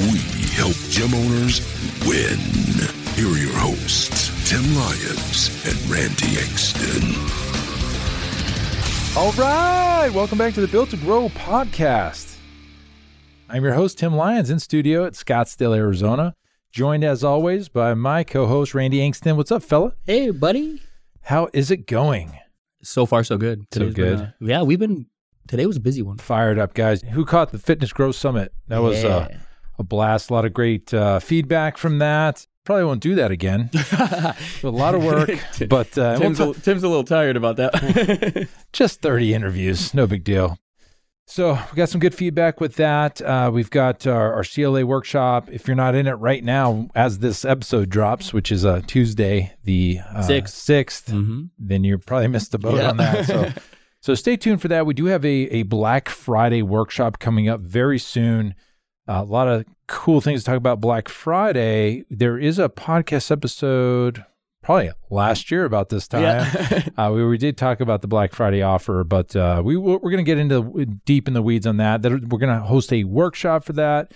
We help gym owners win. Here are your hosts, Tim Lyons and Randy Exton. All right, welcome back to the Built to Grow podcast. I'm your host, Tim Lyons, in studio at Scottsdale, Arizona, joined as always by my co host, Randy Angston. What's up, fella? Hey, buddy. How is it going? So far, so good. So Today's good. been, uh, yeah, we've been. Today was a busy one. Fired up, guys. Who caught the Fitness Growth Summit? That was uh, Yeah. A blast. A lot of great uh, feedback from that. Probably won't do that again. a lot of work, but uh, we'll Tim's, ta- a, Tim's a little tired about that. just 30 interviews, no big deal. So we got some good feedback with that. Uh, we've got our, our CLA workshop. If you're not in it right now, as this episode drops, which is a Tuesday, the uh, Sixth. 6th, mm-hmm. then you probably missed the boat Yeah. on that. So, so stay tuned for that. We do have a, a Black Friday workshop coming up very soon. A lot of cool things to talk about Black Friday. There is a podcast episode probably last year about this time. Yeah. Uh, we, we did talk about the Black Friday offer, but uh, we we're going to get into deep in the weeds on that. That we're going to host a workshop for that.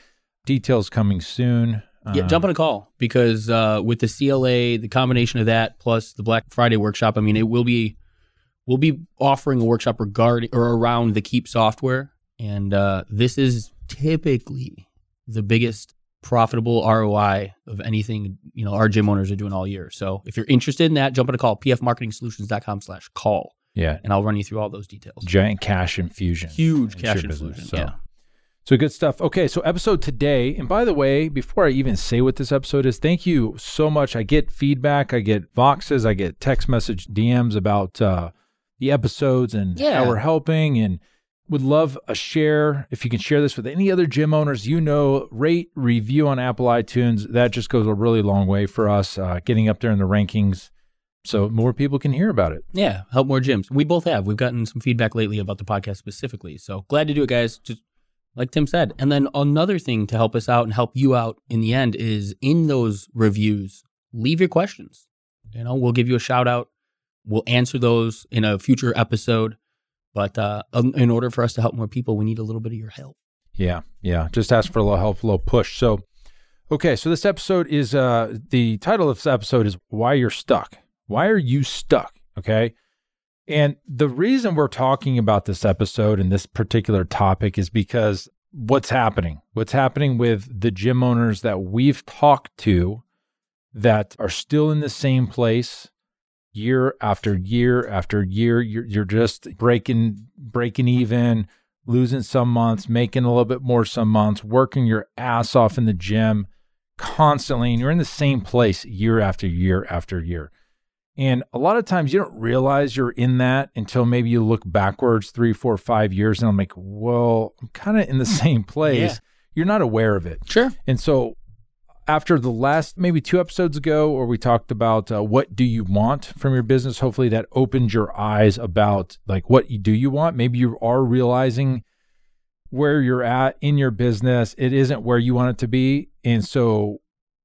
Details coming soon. yeah, Um, jump on a call because uh, with the CLA, the combination of that plus the Black Friday workshop, I mean, it will be we'll be offering a workshop regarding or around the Keap software, and uh, this is typically the biggest profitable ROI of anything you know our gym owners are doing all year. So if you're interested in that, jump on a call pfmarketingsolutions.com slash call, Yeah, and I'll run you through all those details. giant cash infusion. Huge cash your business. infusion. So- Yeah. So good stuff. Okay, so episode today, and by the way, before I even say what this episode is, thank you so much. I get feedback, I get voxes, I get text message DMs about uh, the episodes and Yeah. how we're helping, and would love a share. If you can share this with any other gym owners you know, rate, review on Apple iTunes. That just goes a really long way for us, uh, getting up there in the rankings, so more people can hear about it. Yeah, help more gyms. We both have. We've gotten some feedback lately about the podcast specifically. So glad to do it, guys. Just like Tim said. And then another thing to help us out and help you out in the end is in those reviews, leave your questions. You know, we'll give you a shout out. We'll answer those in a future episode. But uh, um, in order for us to help more people, we need a little bit of your help. Yeah, yeah. Just ask for a little help, a little push. So, okay, so this episode is uh the title of this episode is Why You're Stuck. Why are you stuck? Okay. And the reason we're talking about this episode and this particular topic is because what's happening? What's happening with the gym owners that we've talked to that are still in the same place year after year after year. You're, you're just breaking breaking even, losing some months, making a little bit more some months, working your ass off in the gym constantly, and you're in the same place year after year after year. And a lot of times you don't realize you're in that until maybe you look backwards three, four, five years, and I'm like, well, I'm kind of in the same place. Yeah. You're not aware of it. Sure. And so, after the last maybe two episodes ago, where we talked about uh, what do you want from your business, hopefully that opened your eyes about like what do you want. Maybe you are realizing where you're at in your business. It isn't where you want it to be, and so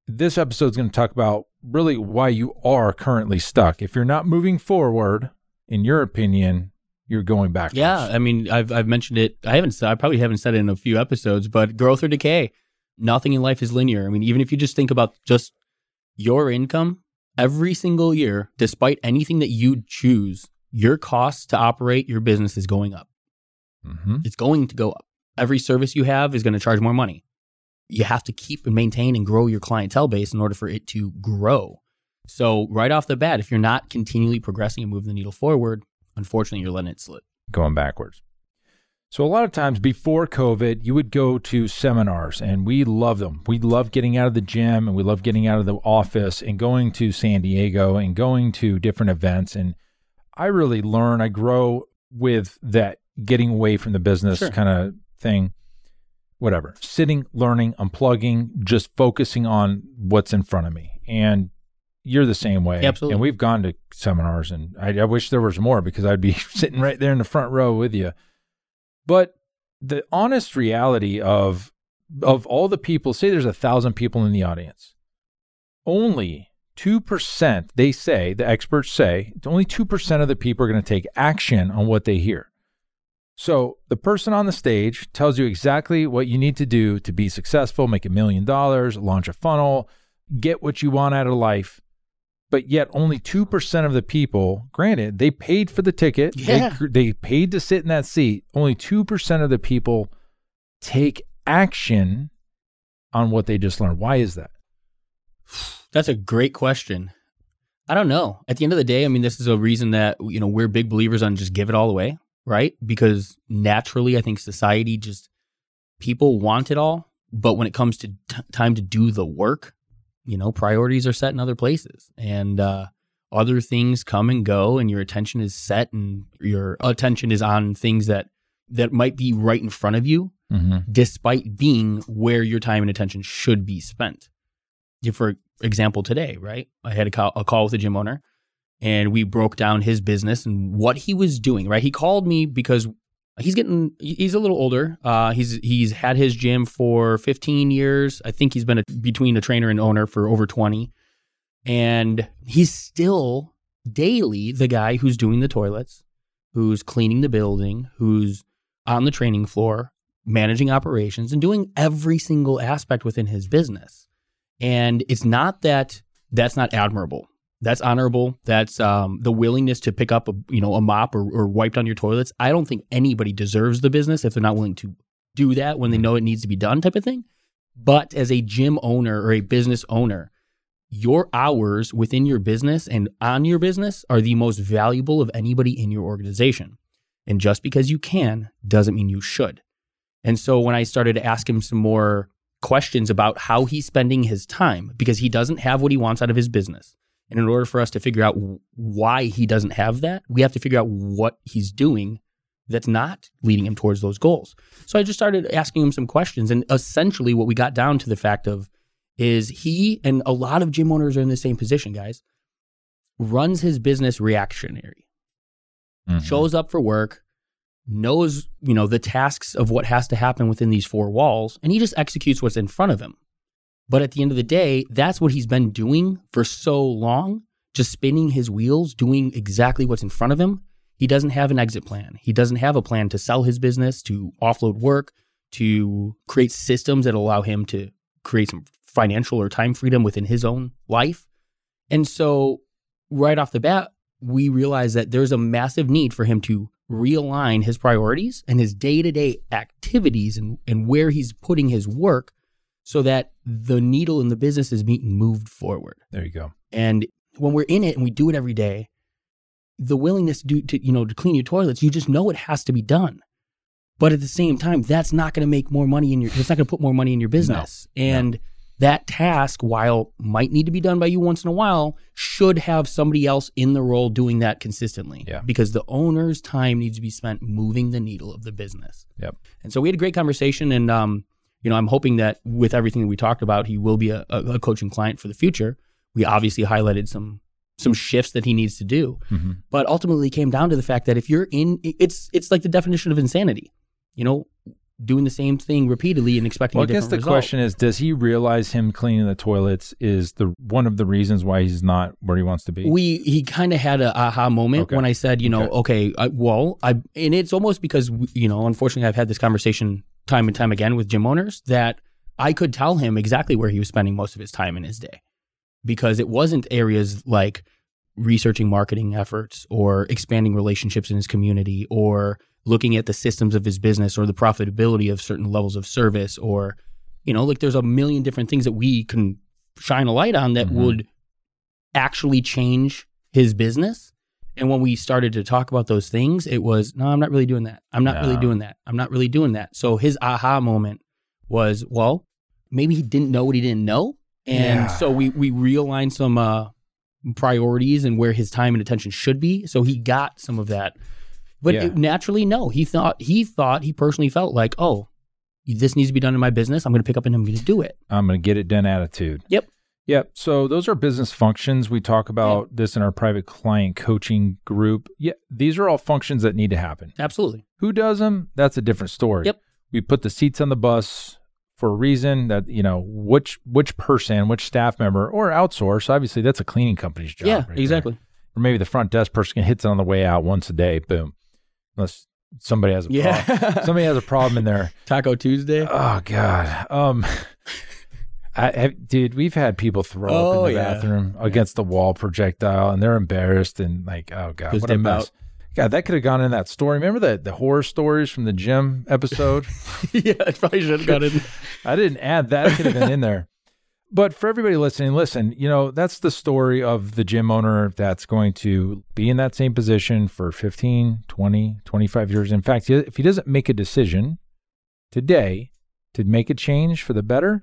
this episode is going to talk about really why you are currently stuck. If you're not moving forward, in your opinion, you're going backwards. Yeah, I mean, I've I've mentioned it. I haven't. I probably haven't said it in a few episodes, but growth or decay. Nothing in life is linear. I mean, even if you just think about just your income every single year, despite anything that you choose, your costs to operate your business is going up. hmm It's going to go up. Every service you have is going to charge more money. You have to keep and maintain and grow your clientele base in order for it to grow. So right off the bat, if you're not continually progressing and moving the needle forward, unfortunately, you're letting it slip. going backwards. So a lot of times before COVID, you would go to seminars and we love them. We love getting out of the gym and we love getting out of the office and going to San Diego and going to different events. And I really learn, I grow with that getting away from the business Sure. kind of thing. whatever, sitting, learning, unplugging, just focusing on what's in front of me. And you're the same way. Absolutely. And we've gone to seminars, and I, I wish there was more because I'd be sitting right there in the front row with you. But the honest reality of of all the people, say there's a thousand people in the audience, only two percent they say the experts say only two percent of the people are going to take action on what they hear. So the person on the stage tells you exactly what you need to do to be successful, make a million dollars, launch a funnel, get what you want out of life. But yet, only 2% of the people, granted, they paid for the ticket, Yeah. they, they paid to sit in that seat. Only 2% of the people take action on what they just learned. Why is that? That's a great question. I don't know. At the end of the day, I mean, this is a reason that you know we're big believers on just give it all away, right? Because naturally, I think society just people want it all, but when it comes to t- time to do the work, you know, priorities are set in other places, and uh, other things come and go, and your attention is set, and your attention is on things that that might be right in front of you, Mm-hmm. despite being where your time and attention should be spent. For example, today, right? I had a call, a call with a gym owner and we broke down his business and what he was doing, right? He called me because he's getting, he's a little older. Uh, he's, he's had his gym for 15 years. I think he's been a, between a trainer and owner for over 20. And he's still daily the guy who's doing the toilets, who's cleaning the building, who's on the training floor, managing operations, and doing every single aspect within his business. And it's not that that's not admirable. That's honorable. That's um, the willingness to pick up a you know a mop or, or wipe down your toilets. I don't think anybody deserves the business if they're not willing to do that when they know it needs to be done, type of thing. But as a gym owner or a business owner, your hours within your business and on your business are the most valuable of anybody in your organization. And just because you can doesn't mean you should. And so when I started to ask him some more questions about how he's spending his time, because he doesn't have what he wants out of his business. And in order for us to figure out why he doesn't have that, we have to figure out what he's doing that's not leading him towards those goals. So I just started asking him some questions. And essentially, what we got down to the fact of is he, and a lot of gym owners are in the same position, guys, runs his business reactionary Mhm. shows up for work, knows, you know, the tasks of what has to happen within these four walls, and he just executes what's in front of him. But at the end of the day, that's what he's been doing for so long, just spinning his wheels, doing exactly what's in front of him. He doesn't have an exit plan. He doesn't have a plan to sell his business, to offload work, to create systems that allow him to create some financial or time freedom within his own life. And so, right off the bat, we realize that there's a massive need for him to realign his priorities and his day to day activities and, and where he's putting his work so that the needle in the business is being moved forward. There you go. And when we're in it and we do it every day, the willingness to, do, to you know to clean your toilets, you just know it has to be done. But at the same time, that's not going to make more money in your. It's not going to put more money in your business. and that task, while might need to be done by you once in a while, should have somebody else in the role doing that consistently. Yeah. Because the owner's time needs to be spent moving the needle of the business. Yep. And so we had a great conversation, and um, you know, I'm hoping that with everything that we talked about, he will be a, a, coaching client for the future. We obviously highlighted some some shifts that he needs to do, Mhm. but ultimately came down to the fact that if you're in, it's it's like the definition of insanity. You know, doing the same thing repeatedly and expecting Well, a I guess the result. question is, does he realize him cleaning the toilets is the one of the reasons why he's not where he wants to be? we he kind of had a aha moment Okay. when I said, you know, okay, I, well, I and it's almost because you know, unfortunately, I've had this conversation time and time again with gym owners that I could tell him exactly where he was spending most of his time in his day because it wasn't areas like researching marketing efforts or expanding relationships in his community or looking at the systems of his business or the profitability of certain levels of service or you know like there's a million different things that we can shine a light on that Mhm. would actually change his business and when we started to talk about those things it was no i'm not really doing that i'm not really doing that i'm not really doing that so his aha moment was well maybe he didn't know what he didn't know and Yeah. so we we realigned some uh priorities and where his time and attention should be so he got some of that but Yeah. it- naturally no he thought he thought he personally felt like oh this needs to be done in my business. I'm going to pick up and I'm going to do it. I'm going to get it done attitude. Yep. Yep. So those are business functions. We talk about this in our private client coaching group. Yeah, these are all functions that need to happen. Absolutely. Who does them? That's a different story. Yep. We put the seats on the bus for a reason that, you know, which which person, which staff member or outsource, obviously that's a cleaning company's job. yeah, right there. exactly. Or maybe the front desk person hits it on the way out once a day, boom. Unless somebody has a Yeah. problem. somebody has a problem in there. Taco Tuesday. Oh God. Um I, I dude, we've had people throw Oh, up in oh, the yeah. bathroom against the wall projectile and they're embarrassed and like, oh God, what a mess. out. God, that could have gone in that story. Remember the the horror stories from the gym episode? yeah, I probably should have got in. I didn't add that. It could have been in there. But for everybody listening, listen, you know, that's the story of the gym owner that's going to be in that same position for 15, 20, 25 years. In fact, if he doesn't make a decision today to make a change for the better,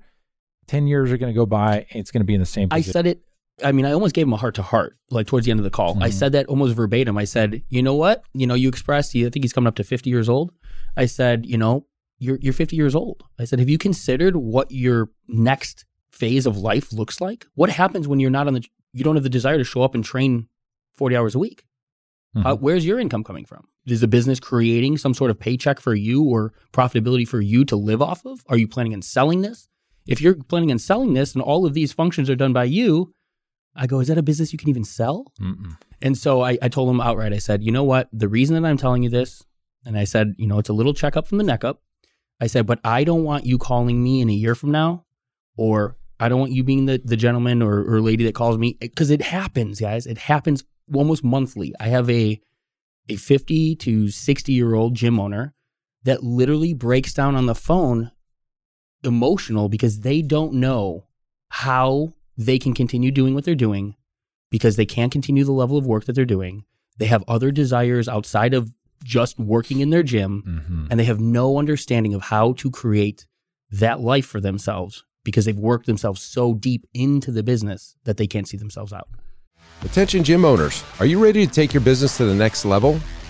10 years are going to go by and it's going to be in the same place. I said it. I mean, I almost gave him a heart to heart, like towards the end of the call. I Mhm. said that almost verbatim. I said, you know what? You know, you expressed. I think he's coming up to fifty years old. I said, you know, you're you're fifty years old. I said, have you considered what your next phase of life looks like? What happens when you're not on the? You don't have the desire to show up and train forty hours a week. How, Mhm. where's your income coming from? Is the business creating some sort of paycheck for you or profitability for you to live off of? Are you planning on selling this? If you're planning on selling this and all of these functions are done by you, I go, is that a business you can even sell? Mm-mm. And so I, I told him outright, I said, you know what? The reason that I'm telling you this, and I said, you know, it's a little checkup from the neck up. I said, but I don't want you calling me in a year from now, or I don't want you being the, the gentleman or, or lady that calls me, because it happens, guys. It happens almost monthly. I have a a 50 to 60 year old gym owner that literally breaks down on the phone emotional because they don't know how they can continue doing what they're doing because they can't continue the level of work that they're doing. They have other desires outside of just working in their gym Mhm. and they have no understanding of how to create that life for themselves because they've worked themselves so deep into the business that they can't see themselves out. Attention gym owners, are you ready to take your business to the next level?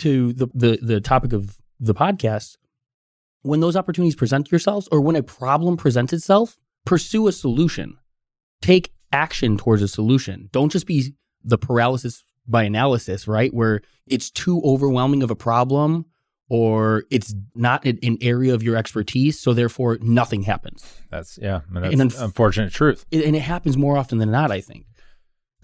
to the, the the topic of the podcast, when those opportunities present yourselves or when a problem presents itself, pursue a solution. Take action towards a solution. Don't just be the paralysis by analysis, right? Where it's too overwhelming of a problem or it's not an, area of your expertise, so therefore nothing happens. That's yeah, I mean, that's And an unf- unfortunate truth. It- and it happens more often than not, I think.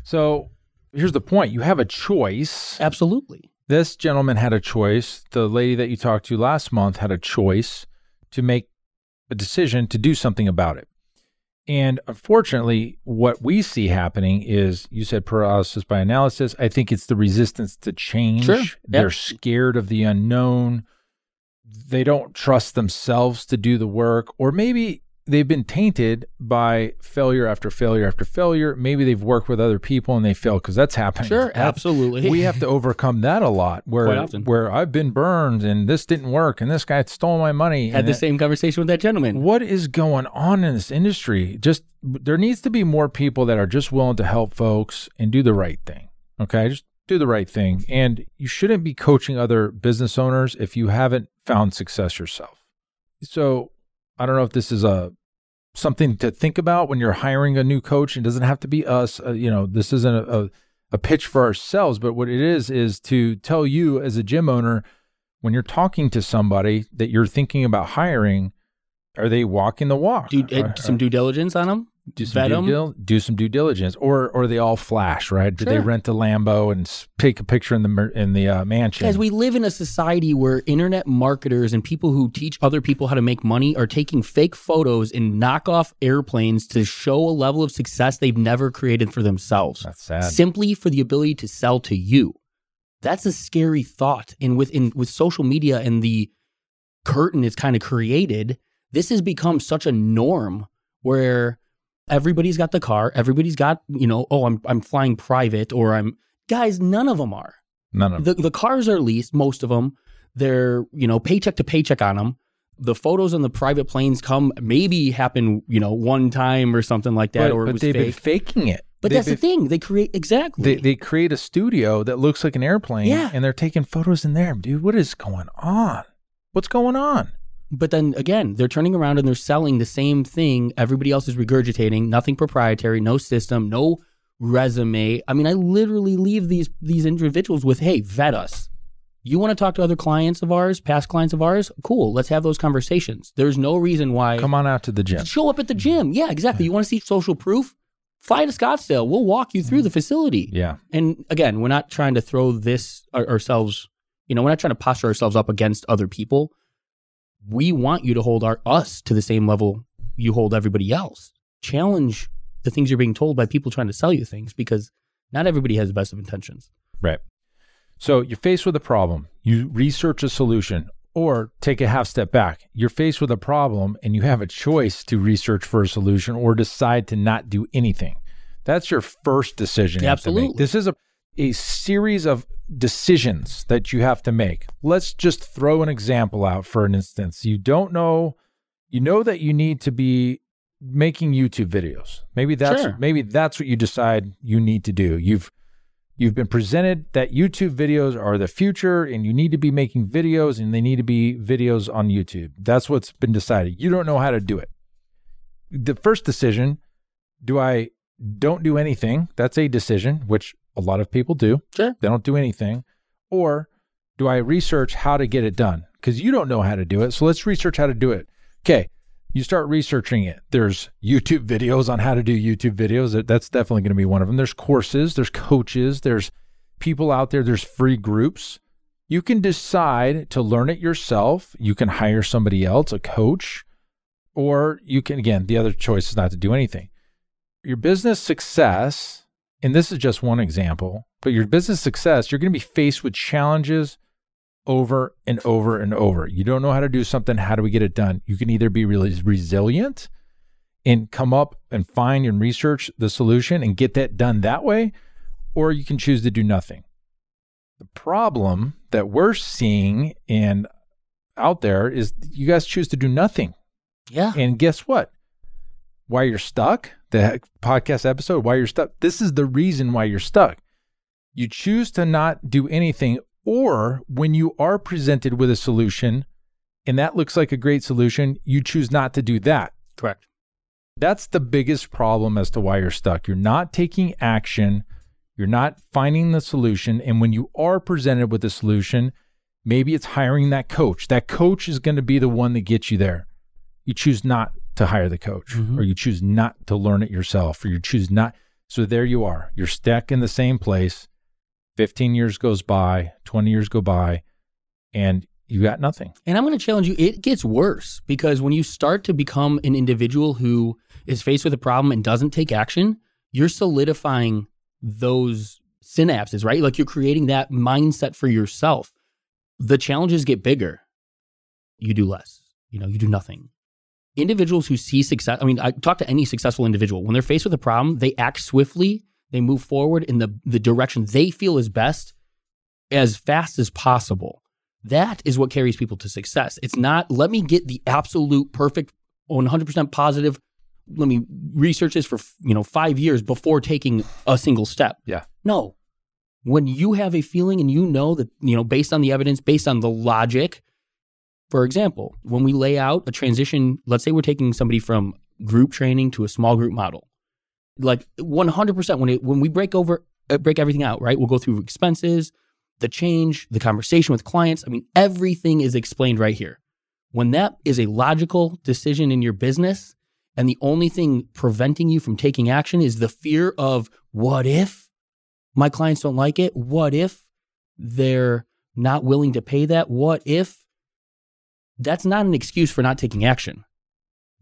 So here's the point: you have a choice. Absolutely. This gentleman had a choice. The lady that you talked to last month had a choice to make a decision to do something about it. And unfortunately, what we see happening is you said paralysis by analysis. I think it's the resistance to change. Sure. Yep. They're scared of the unknown. They don't trust themselves to do the work, or maybe they've been tainted by failure after failure after failure. Maybe they've worked with other people and they fail because that's happening. Sure, That's- absolutely. we have to overcome that a lot where where I've been burned and this didn't work and this guy stole my money had the that- same conversation with that gentleman. what is going on in this industry just there needs to be more people that are just willing to help folks and do the right thing okay just do the right thing and you shouldn't be coaching other business owners if you haven't found success yourself so i don't know if this is a something to think about when you're hiring a new coach it doesn't have to be us uh, you know this isn't a, a, a pitch for ourselves but what it is is to tell you as a gym owner when you're talking to somebody that you're thinking about hiring are they walking the walk do uh, Are- some due diligence on them. Do some vet due, do some due diligence, or or they all flash, right? Did they rent a Lambo and take a picture in the in the uh, mansion? Guys, we live in a society where internet marketers and people who teach other people how to make money are taking fake photos and knockoff airplanes to show a level of success they've never created for themselves, That's sad. simply for the ability to sell to you. That's a scary thought. And with in, with social media and the curtain is kind of created, this has become such a norm where everybody's got the car, everybody's got, you know, oh, I'm I'm flying private or I'm guys, none of them are. None of The the cars are leased, most of them. They're, you know, paycheck to paycheck on them. The photos on the private planes come maybe happen, you know, one time or something like that but, or it but they've been faking it. But They've that's the thing. They create exactly. They they create a studio that looks like an airplane, Yeah. and they're taking photos in there, dude. What is going on? What's going on? But then again, they're turning around and they're selling the same thing everybody else is regurgitating. Nothing proprietary, no system, no resume. I mean, I literally leave these these individuals with, "Hey, vet us. You want to talk to other clients of ours, past clients of ours? Cool, let's have those conversations. There's no reason why Come on out to the gym. show up at the gym. Yeah, exactly. You want to see social proof? Fly to Scottsdale. We'll walk you through mm. the facility. Yeah, And again, we're not trying to throw this ourselves, you know, we're not trying to posture ourselves up against other people. We want you to hold our us to the same level you hold everybody else. Challenge the things you're being told by people trying to sell you things because not everybody has the best of intentions. right. So you're faced with a problem. You research a solution, or take a half step back. You're faced with a problem, and you have a choice to research for a solution or decide to not do anything. That's your first decision. you have to make. Absolutely. This is a a series of decisions that you have to make. Let's just throw an example out for an instance. You don't know, you know that you need to be making YouTube videos. Maybe that's Sure. maybe that's what you decide you need to do. You've you've been presented that YouTube videos are the future and you need to be making videos and they need to be videos on YouTube. That's what's been decided. You don't know how to do it. The first decision, do I don't do anything? That's a decision which a lot of people do. Sure. They don't do anything. Or do I research how to get it done? Because you don't know how to do it. So let's research how to do it. Okay. You start researching it. There's YouTube videos on how to do YouTube videos. That's definitely going to be one of them. There's courses, there's coaches, there's people out there, there's free groups. You can decide to learn it yourself. You can hire somebody else, a coach, or you can, again, the other choice is not to do anything. Your business success, and this is just one example, but your business success, you're going to be faced with challenges over and over and over. You don't know how to do something. How do we get it done? You can either be really resilient and come up and find and research the solution and get that done that way, or you can choose to do nothing. The problem that we're seeing and out there is you guys choose to do nothing. Yeah. And guess what? Why you're stuck, the podcast episode, why you're stuck. This is the reason why you're stuck. You choose to not do anything, or when you are presented with a solution and that looks like a great solution, you choose not to do that. Correct. That's the biggest problem as to why you're stuck. You're not taking action, you're not finding the solution. And when you are presented with a solution, maybe it's hiring that coach. That coach is going to be the one that gets you there. You choose not to hire the coach, Mhm. or you choose not to learn it yourself, or you choose not. So there you are. You're stuck in the same place. 15 years goes by, 20 years go by, and you got nothing. And I'm going to challenge you. It gets worse because when you start to become an individual who is faced with a problem and doesn't take action, you're solidifying those synapses, right? Like you're creating that mindset for yourself. The challenges get bigger. You do less. You know, you do nothing. Individuals who see success, I mean, I talk to any successful individual. When they're faced with a problem, they act swiftly, they move forward in the, the direction they feel is best as fast as possible. That is what carries people to success. It's not, let me get the absolute perfect, 100% positive. Let me research this for, you know, five years before taking a single step. Yeah. No. When you have a feeling and you know that, you know, based on the evidence, based on the logic, for example, when we lay out a transition, let's say we're taking somebody from group training to a small group model. Like 100% when it, when we break over uh, break everything out, right? We'll go through expenses, the change, the conversation with clients. I mean, everything is explained right here. When that is a logical decision in your business, and the only thing preventing you from taking action is the fear of what if my clients don't like it? What if they're not willing to pay that? What if that's not an excuse for not taking action?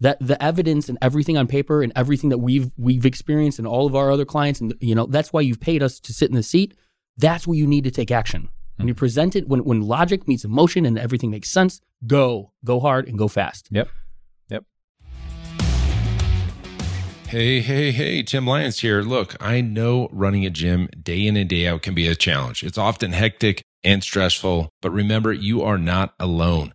That the evidence and everything on paper and everything that we've we've experienced and all of our other clients and you know that's why you've paid us to sit in the seat. That's where you need to take action. When hmm. you present it, when when logic meets emotion and everything makes sense, go go hard and go fast. Yep. Yep. Hey, hey, hey, Tim Lyons here. Look, I know running a gym day in and day out can be a challenge. It's often hectic and stressful, but remember, you are not alone.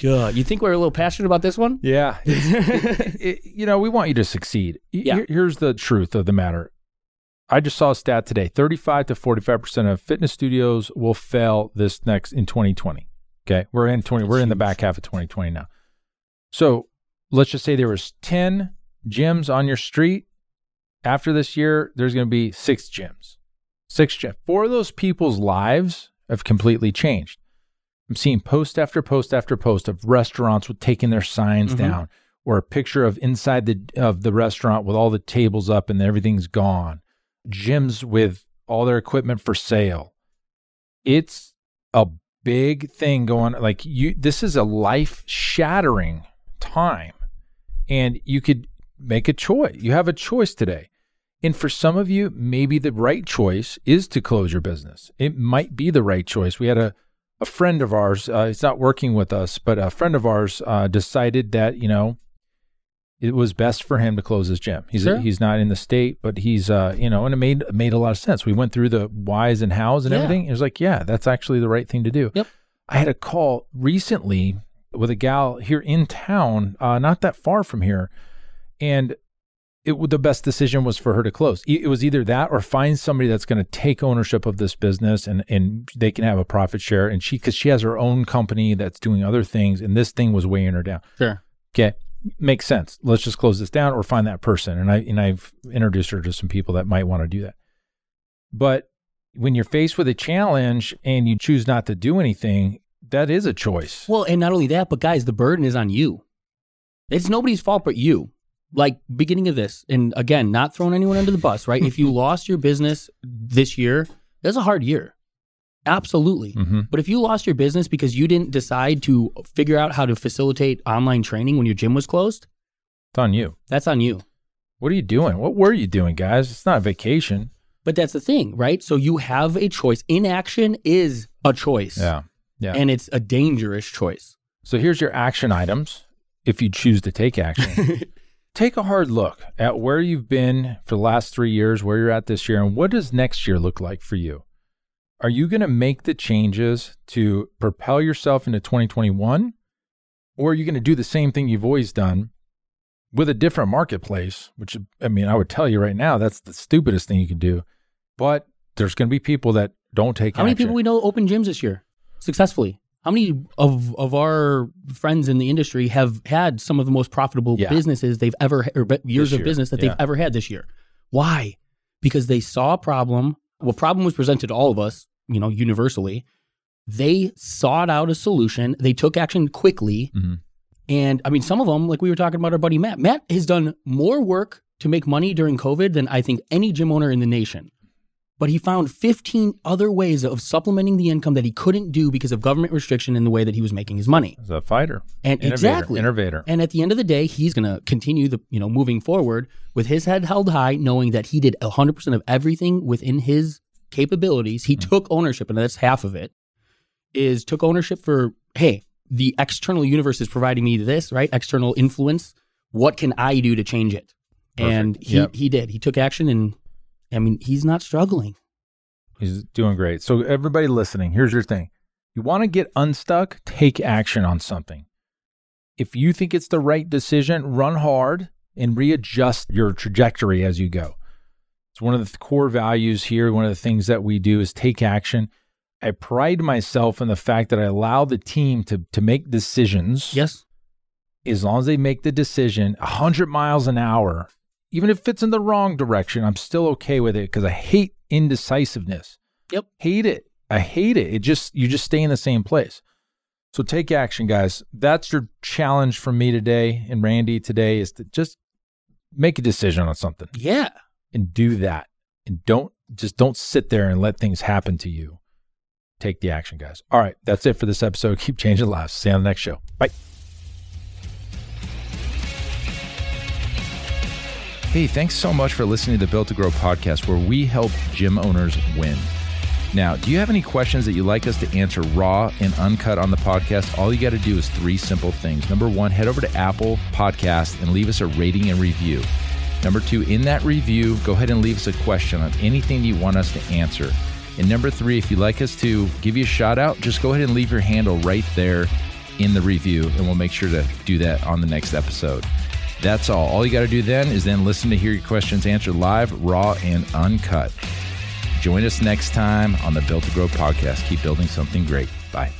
Good. You think we're a little passionate about this one? Yeah. It- it- you know, we want you to succeed. Yeah. here- here's the truth of the matter. I just saw a stat today 35 to 45% of fitness studios will fail this next in 2020. Okay. We're in 20, we're in the back half of 2020 now. So let's just say there was 10 gyms on your street. After this year, there's going to be six gyms. Six gyms. Four of those people's lives have completely changed. I'm seeing post after post after post of restaurants with taking their signs Mhm. down, or a picture of inside the of the restaurant with all the tables up and everything's gone. Gyms with all their equipment for sale. It's a big thing going. Like you, this is a life shattering time, and you could make a choice. You have a choice today. And for some of you, maybe the right choice is to close your business. It might be the right choice. We had a a friend of ours, uh, he's not working with us, but a friend of ours uh, decided that, you know, it was best for him to close his gym. He's Sure. he's not in the state, but he's uh, you know, and it made made a lot of sense. We went through the whys and hows and Yeah. everything. It was like, yeah, that's actually the right thing to do. Yep. I had a call recently with a gal here in town, uh, not that far from here, and it the best decision was for her to close. It was either that or find somebody that's going to take ownership of this business and and they can have a profit share. And she because she has her own company that's doing other things, and this thing was weighing her down. Sure. Okay, makes sense. Let's just close this down or find that person. And I and I've introduced her to some people that might want to do that. But when you're faced with a challenge and you choose not to do anything, that is a choice. Well, and not only that, but guys, the burden is on you. It's nobody's fault but you. Like beginning of this, and again, not throwing anyone under the bus, right? if you lost your business this year, that's a hard year. Absolutely. Mhm. But if you lost your business because you didn't decide to figure out how to facilitate online training when your gym was closed, It's on you. that's on you. What are you doing? What were you doing, guys? It's not a vacation. But that's the thing, right? So you have a choice. Inaction is a choice. Yeah. Yeah. And it's a dangerous choice. So here's your action items if you choose to take action. take a hard look at where you've been for the last three years, where you're at this year, and what does next year look like for you? Are you going to make the changes to propel yourself into 2021? Or are you going to do the same thing you've always done with a different marketplace? Which, I mean, I would tell you right now, that's the stupidest thing you can do. But there's going to be people that don't take How many people we know open gyms this year successfully? How many of of our friends in the industry have had some of the most profitable Yeah. businesses they've ever or years This of business that yeah. they've ever had this year? Why? Because they saw a problem. Well, problem was presented to all of us, you know, universally. They sought out a solution. They took action quickly. Mhm. And I mean, some of them, like we were talking about our buddy Matt, Matt has done more work to make money during COVID than I think any gym owner in the nation. But he found 15 other ways of supplementing the income that he couldn't do because of government restriction in the way that he was making his money. As a fighter, And innovator, exactly. innovator. And at the end of the day, he's going to continue the, you know, moving forward with his head held high, knowing that he did 100% of everything within his capabilities. He mm-hmm. took ownership, and that's half of it, is took ownership for, hey, the external universe is providing me this, right? External influence. What can I do to change it? And he, Yep. he did. He took action, and I mean, he's not struggling. He's doing great. So everybody listening, here's your thing. You want to get unstuck, take action on something. If you think it's the right decision, run hard and readjust your trajectory as you go. It's one of the core values here. One of the things that we do is take action. I pride myself in the fact that I allow the team to to make decisions Yes. as long as they make the decision 100 miles an hour, even if it's in the wrong direction, I'm still okay with it because I hate indecisiveness. Yep. Hate it. I hate it. It just, you just stay in the same place. So take action, guys. That's your challenge from me today and Randy today is to just make a decision on something Yeah. and do that. And don't just don't sit there and let things happen to you. Take the action, guys. All right, that's it for this episode. Keep changing lives. See you on the next show. Bye. Hey, thanks so much for listening to the Built to Grow podcast, where we help gym owners win. Now, do you have any questions that you'd like us to answer raw and uncut on the podcast? All you got to do is three simple things. Number one, head over to Apple Podcast and leave us a rating and review. Number two, in that review, go ahead and leave us a question on anything you want us to answer. And number three, if you'd like us to give you a shout out, just go ahead and leave your handle right there in the review, and we'll make sure to do that on the next episode. That's all. All you got to do then is then listen to hear your questions answered live, raw, and uncut. Join us next time on the Built to Grow podcast. Keep building something great. Bye.